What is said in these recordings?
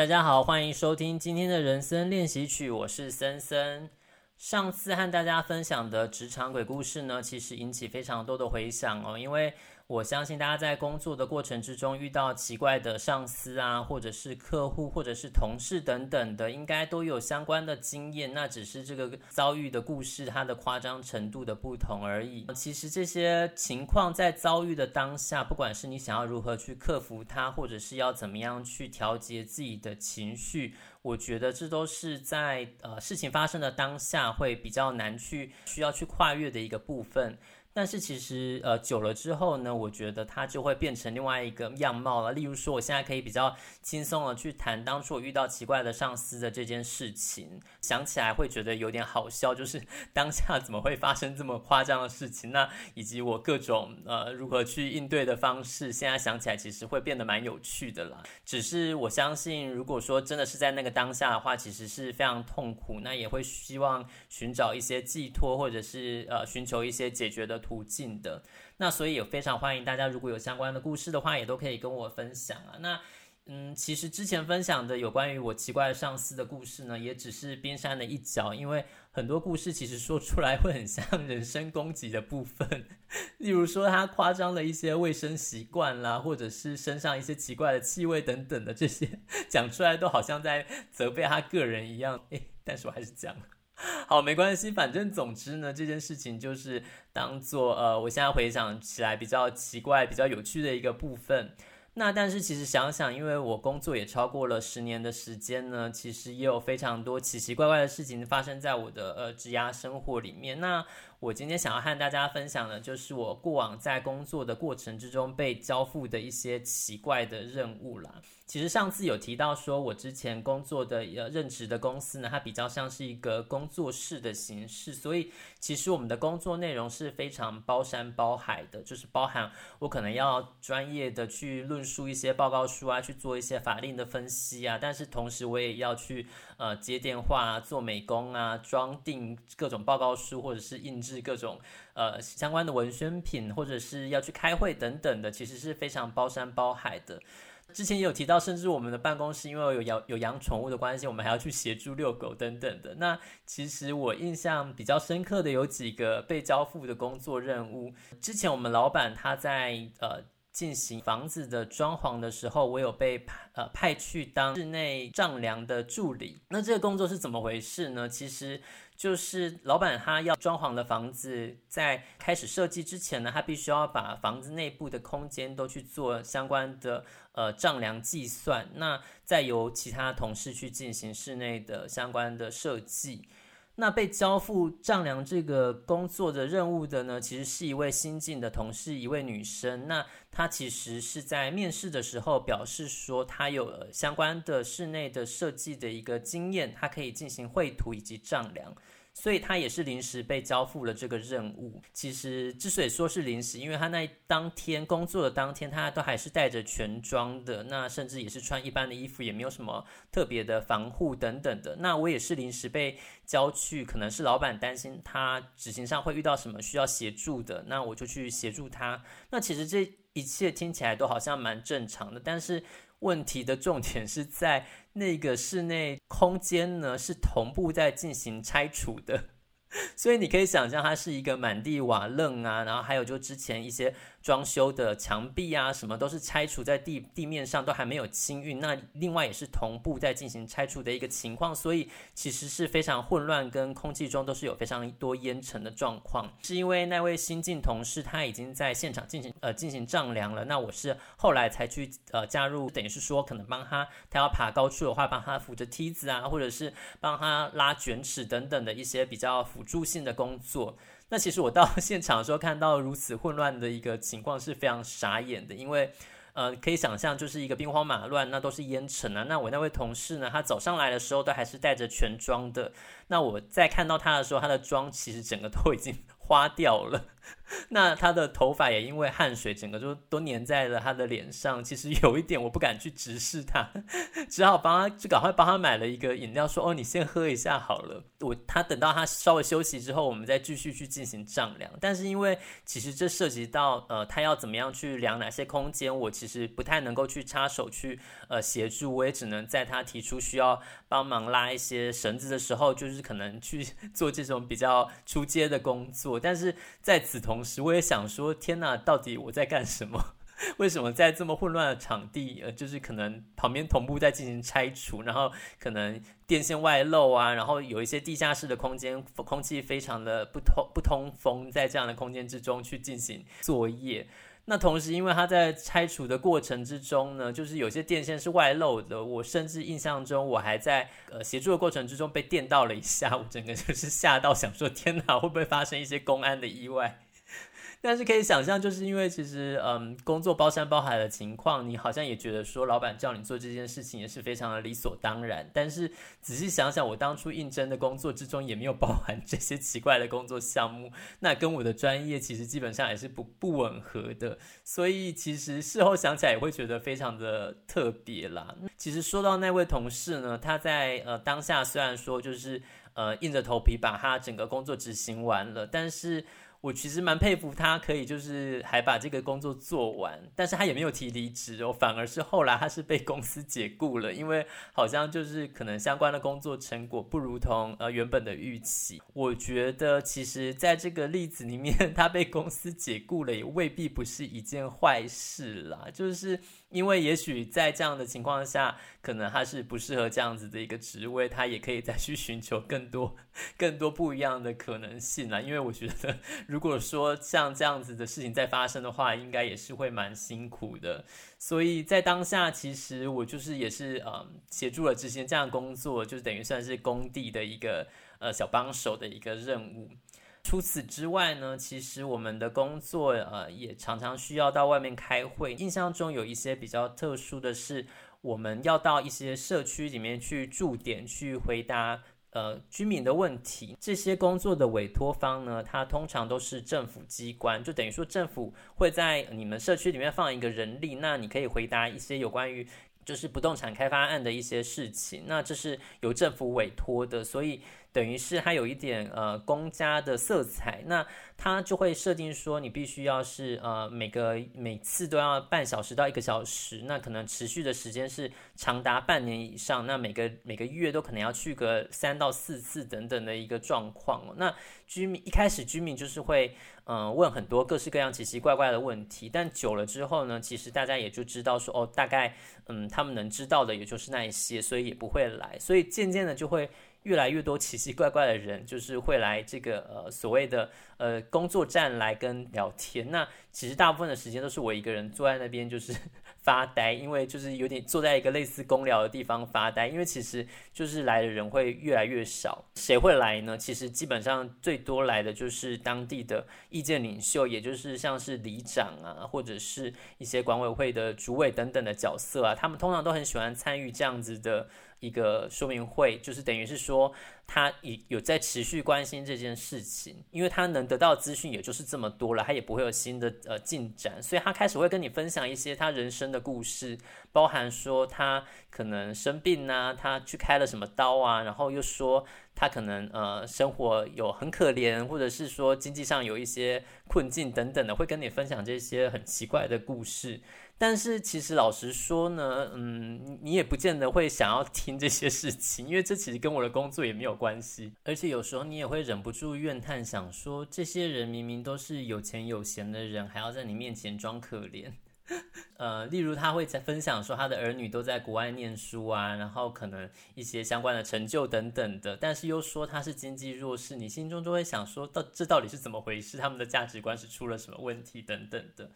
大家好，欢迎收听今天的人生练习曲，我是森森。上次和大家分享的职场鬼故事呢，其实引起非常多的回响哦，因为我相信大家在工作的过程之中遇到奇怪的上司啊，或者是客户，或者是同事等等的，应该都有相关的经验。那只是这个遭遇的故事，它的夸张程度的不同而已。其实这些情况在遭遇的当下，不管是你想要如何去克服它，或者是要怎么样去调节自己的情绪，我觉得这都是在呃事情发生的当下会比较难去需要去跨越的一个部分。但是其实，呃，久了之后呢，我觉得它就会变成另外一个样貌了。例如说，我现在可以比较轻松的去谈当初我遇到奇怪的上司的这件事情，想起来会觉得有点好笑，就是 当下怎么会发生这么夸张的事情？那以及我各种呃如何去应对的方式，现在想起来其实会变得蛮有趣的啦。只是我相信，如果说真的是在那个当下的话，其实是非常痛苦，那也会希望寻找一些寄托，或者是呃寻求一些解决的途径的，那所以也非常欢迎大家，如果有相关的故事的话，也都可以跟我分享啊。那嗯，其实之前分享的有关于我奇怪的上司的故事呢，也只是冰山的一角，因为很多故事其实说出来会很像人身攻击的部分，例如说他夸张的一些卫生习惯啦，或者是身上一些奇怪的气味等等的这些，讲出来都好像在责备他个人一样。诶，但是我还是讲。好，没关系，反正总之呢，这件事情就是当做呃，我现在回想起来比较奇怪、比较有趣的一个部分。那但是其实想想，因为我工作也超过了十年的时间呢，其实也有非常多奇奇怪怪的事情发生在我的呃职涯生活里面。那我今天想要和大家分享的，就是我过往在工作的过程之中被交付的一些奇怪的任务啦。其实上次有提到说，我之前工作的呃任职的公司呢，它比较像是一个工作室的形式，所以其实我们的工作内容是非常包山包海的，就是包含我可能要专业的去论述一些报告书啊，去做一些法令的分析啊，但是同时我也要去呃接电话，做美工啊，装订各种报告书或者是印制各种呃相关的文宣品，或者是要去开会等等的，其实是非常包山包海的。之前也有提到，甚至我们的办公室因为有养有养宠物的关系，我们还要去协助遛狗等等的。那其实我印象比较深刻的有几个被交付的工作任务。之前我们老板他在呃进行房子的装潢的时候，我有被呃派去当室内丈量的助理。那这个工作是怎么回事呢？其实。就是老板他要装潢的房子，在开始设计之前呢，他必须要把房子内部的空间都去做相关的呃丈量计算，那再由其他同事去进行室内的相关的设计。那被交付丈量这个工作的任务的呢，其实是一位新进的同事，一位女生。那她其实是在面试的时候表示说，她有相关的室内的设计的一个经验，她可以进行绘图以及丈量。所以他也是临时被交付了这个任务。其实之所以说是临时，因为他那当天工作的当天，他都还是带着全装的，那甚至也是穿一般的衣服，也没有什么特别的防护等等的。那我也是临时被交去，可能是老板担心他执行上会遇到什么需要协助的，那我就去协助他。那其实这一切听起来都好像蛮正常的，但是。问题的重点是在那个室内空间呢，是同步在进行拆除的，所以你可以想象它是一个满地瓦楞啊，然后还有就之前一些。装修的墙壁啊，什么都是拆除在地地面上，都还没有清运。那另外也是同步在进行拆除的一个情况，所以其实是非常混乱，跟空气中都是有非常多烟尘的状况。是因为那位新进同事他已经在现场进行呃进行丈量了，那我是后来才去呃加入，等于是说可能帮他，他要爬高处的话，帮他扶着梯子啊，或者是帮他拉卷尺等等的一些比较辅助性的工作。那其实我到 现场的时候，看到如此混乱的一个情况是非常傻眼的，因为，呃，可以想象就是一个兵荒马乱，那都是烟尘啊。那我那位同事呢，他早上来的时候都还是带着全妆的。那我在看到他的时候，他的妆其实整个都已经花掉了。那他的头发也因为汗水整个就都粘在了他的脸上，其实有一点我不敢去直视他，只好帮他就赶快帮他买了一个饮料，说：“哦，你先喝一下好了。”我他等到他稍微休息之后，我们再继续去进行丈量。但是因为其实这涉及到呃，他要怎么样去量哪些空间，我其实不太能够去插手去呃协助，我也只能在他提出需要帮忙拉一些绳子的时候，就是可能去 做这种比较出街的工作。但是在此同时，我也想说，天呐，到底我在干什么？为什么在这么混乱的场地，呃，就是可能旁边同步在进行拆除，然后可能电线外露啊，然后有一些地下室的空间，空气非常的不通不通风，在这样的空间之中去进行作业。那同时，因为它在拆除的过程之中呢，就是有些电线是外露的，我甚至印象中我还在呃协助的过程之中被电到了一下，我整个就是吓到，想说天哪，会不会发生一些公安的意外？但是可以想象，就是因为其实，嗯，工作包山包海的情况，你好像也觉得说，老板叫你做这件事情也是非常的理所当然。但是仔细想想，我当初应征的工作之中也没有包含这些奇怪的工作项目，那跟我的专业其实基本上也是不不吻合的。所以其实事后想起来也会觉得非常的特别啦。其实说到那位同事呢，他在呃当下虽然说就是呃硬着头皮把他整个工作执行完了，但是。我其实蛮佩服他，可以就是还把这个工作做完，但是他也没有提离职哦，反而是后来他是被公司解雇了，因为好像就是可能相关的工作成果不如同呃原本的预期。我觉得其实在这个例子里面，他被公司解雇了也未必不是一件坏事啦，就是。因为也许在这样的情况下，可能他是不适合这样子的一个职位，他也可以再去寻求更多、更多不一样的可能性啦。因为我觉得，如果说像这样子的事情再发生的话，应该也是会蛮辛苦的。所以在当下，其实我就是也是嗯协助了执行这样工作，就是等于算是工地的一个呃小帮手的一个任务。除此之外呢，其实我们的工作呃也常常需要到外面开会。印象中有一些比较特殊的是，我们要到一些社区里面去驻点，去回答呃居民的问题。这些工作的委托方呢，它通常都是政府机关，就等于说政府会在你们社区里面放一个人力，那你可以回答一些有关于就是不动产开发案的一些事情。那这是由政府委托的，所以。等于是它有一点呃公家的色彩，那它就会设定说你必须要是呃每个每次都要半小时到一个小时，那可能持续的时间是长达半年以上，那每个每个月都可能要去个三到四次等等的一个状况。哦那居民一开始居民就是会嗯、问很多各式各样奇奇怪怪的问题，但久了之后呢，其实大家也就知道说哦大概嗯他们能知道的也就是那一些，所以也不会来，所以渐渐的就会。越来越多奇奇怪怪的人，就是会来这个呃所谓的呃工作站来跟聊天。那其实大部分的时间都是我一个人坐在那边，就是发呆，因为就是有点坐在一个类似公聊的地方发呆。因为其实就是来的人会越来越少，谁会来呢？其实基本上最多来的就是当地的意见领袖，也就是像是里长啊，或者是一些管委会的主委等等的角色啊，他们通常都很喜欢参与这样子的。一个说明会，就是等于是说，他有有在持续关心这件事情，因为他能得到资讯也就是这么多了，他也不会有新的呃进展，所以他开始会跟你分享一些他人生的故事，包含说他可能生病啊，他去开了什么刀啊，然后又说他可能呃生活有很可怜，或者是说经济上有一些困境等等的，会跟你分享这些很奇怪的故事。但是其实老实说呢，嗯，你也不见得会想要听这些事情，因为这其实跟我的工作也没有关系。而且有时候你也会忍不住怨叹，想说这些人明明都是有钱有闲的人，还要在你面前装可怜。呃，例如他会在分享说他的儿女都在国外念书啊，然后可能一些相关的成就等等的，但是又说他是经济弱势，你心中就会想说，到这到底是怎么回事？他们的价值观是出了什么问题等等的。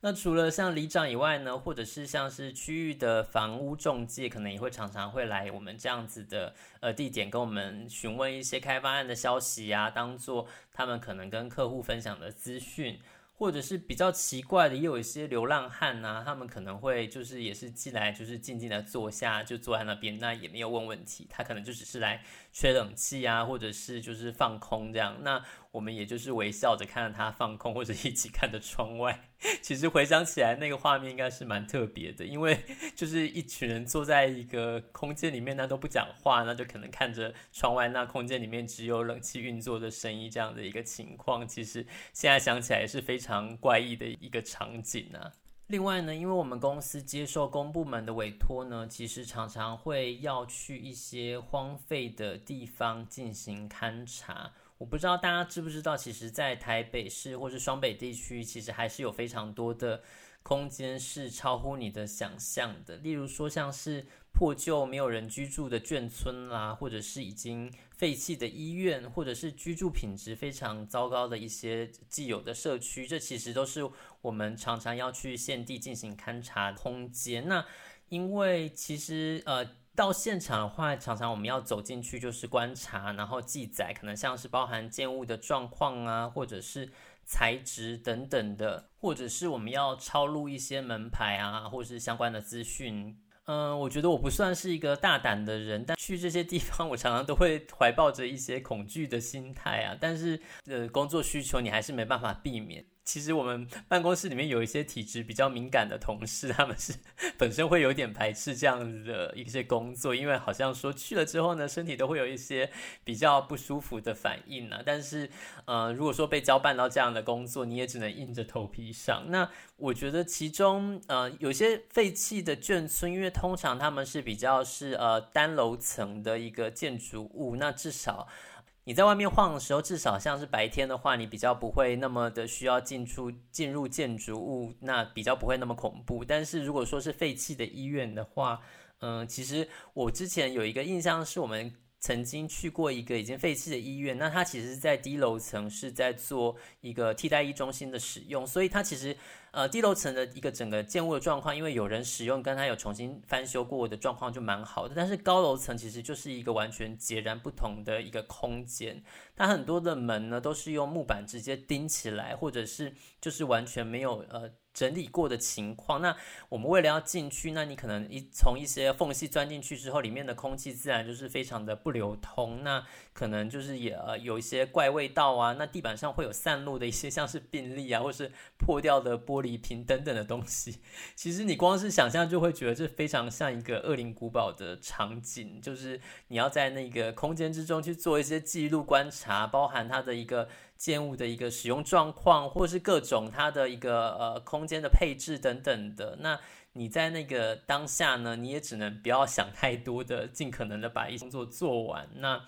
那除了像里长以外呢，或者是像是区域的房屋中介，可能也会常常会来我们这样子的呃地点，跟我们询问一些开发案的消息啊，当做他们可能跟客户分享的资讯。或者是比较奇怪的，也有一些流浪汉呐、啊，他们可能会就是也是进来，就是静静的坐下，就坐在那边，那也没有问问题，他可能就只是来吹冷气啊，或者是就是放空这样。那我们也就是微笑着看着他放空，或者一起看着窗外。其实回想起来，那个画面应该是蛮特别的，因为 就是一群人坐在一个空间里面，那都不讲话，那就可能看着窗外，那空间里面只有冷气运作的声音这样的一个情况。其实现在想起来也是非常怪异的一个场景啊。另外呢，因为我们公司接受公部门的委托呢，其实常常会要去一些荒废的地方进行勘察。我不知道大家知不知道，其实，在台北市或是双北地区，其实还是有非常多的空间是超乎你的想象的。例如说，像是破旧没有人居住的眷村啦，或者是已经废弃的医院，或者是居住品质非常糟糕的一些既有的社区，这其实都是我们常常要去现地进行勘察空间。那因为其实呃。到现场的话，常常我们要走进去就是观察，然后记载，可能像是包含建物的状况啊，或者是材质等等的，或者是我们要抄录一些门牌啊，或者是相关的资讯。嗯，我觉得我不算是一个大胆的人，但去这些地方，我常常都会怀抱着一些恐惧的心态啊。但是，呃，工作需求你还是没办法避免。其实我们办公室里面有一些体质比较敏感的同事，他们是 本身会有点排斥这样子的一些工作，因为好像说去了之后呢，身体都会有一些比较不舒服的反应呢。但是，呃，如果说被交办到这样的工作，你也只能硬着头皮上。那我觉得其中，呃，有些废弃的眷村，因为通常他们是比较是呃单楼层的一个建筑物，那至少。你在外面晃的时候，至少像是白天的话，你比较不会那么的需要进出进入建筑物，那比较不会那么恐怖。但是如果说是废弃的医院的话，嗯，其实我之前有一个印象是我们。曾经去过一个已经废弃的医院，那它其实是在低楼层，是在做一个替代医中心的使用，所以它其实呃低楼层的一个整个建物的状况，因为有人使用，跟它有重新翻修过的状况就蛮好的。但是高楼层其实就是一个完全截然不同的一个空间，它很多的门呢都是用木板直接钉起来，或者是就是完全没有呃。整理过的情况，那我们为了要进去，那你可能一从一些缝隙钻进去之后，里面的空气自然就是非常的不流通，那可能就是也呃有一些怪味道啊，那地板上会有散落的一些像是病粒啊，或是破掉的玻璃瓶等等的东西。其实你光是想象就会觉得这非常像一个恶灵古堡的场景，就是你要在那个空间之中去做一些记录观察，包含它的一个。建物的一个使用状况，或是各种它的一个呃空间的配置等等的，那你在那个当下呢，你也只能不要想太多的，尽可能的把一些工作做完。那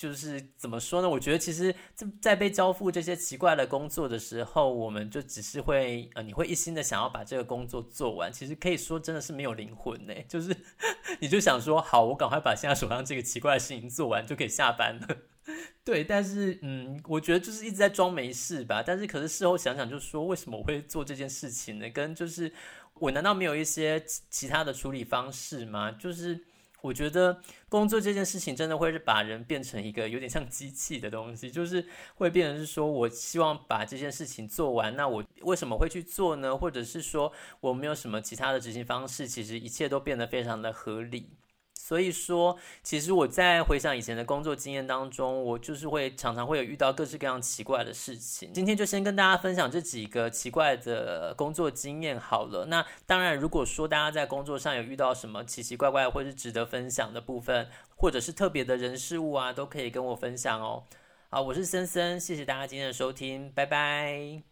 就是怎么说呢？我觉得其实在在被交付这些奇怪的工作的时候，我们就只是会呃，你会一心的想要把这个工作做完。其实可以说真的是没有灵魂呢，就是 你就想说，好，我赶快把现在手上这个奇怪的事情做完，就可以下班了。对，但是嗯，我觉得就是一直在装没事吧。但是可是事后想想，就说为什么我会做这件事情呢？跟就是我难道没有一些其他的处理方式吗？就是我觉得工作这件事情真的会是把人变成一个有点像机器的东西，就是会变成是说我希望把这件事情做完，那我为什么会去做呢？或者是说我没有什么其他的执行方式？其实一切都变得非常的合理。所以说，其实我在回想以前的工作经验当中，我就是会常常会有遇到各式各样奇怪的事情。今天就先跟大家分享这几个奇怪的工作经验好了。那当然，如果说大家在工作上有遇到什么奇奇怪怪或是值得分享的部分，或者是特别的人事物啊，都可以跟我分享哦。好，我是森森，谢谢大家今天的收听，拜拜。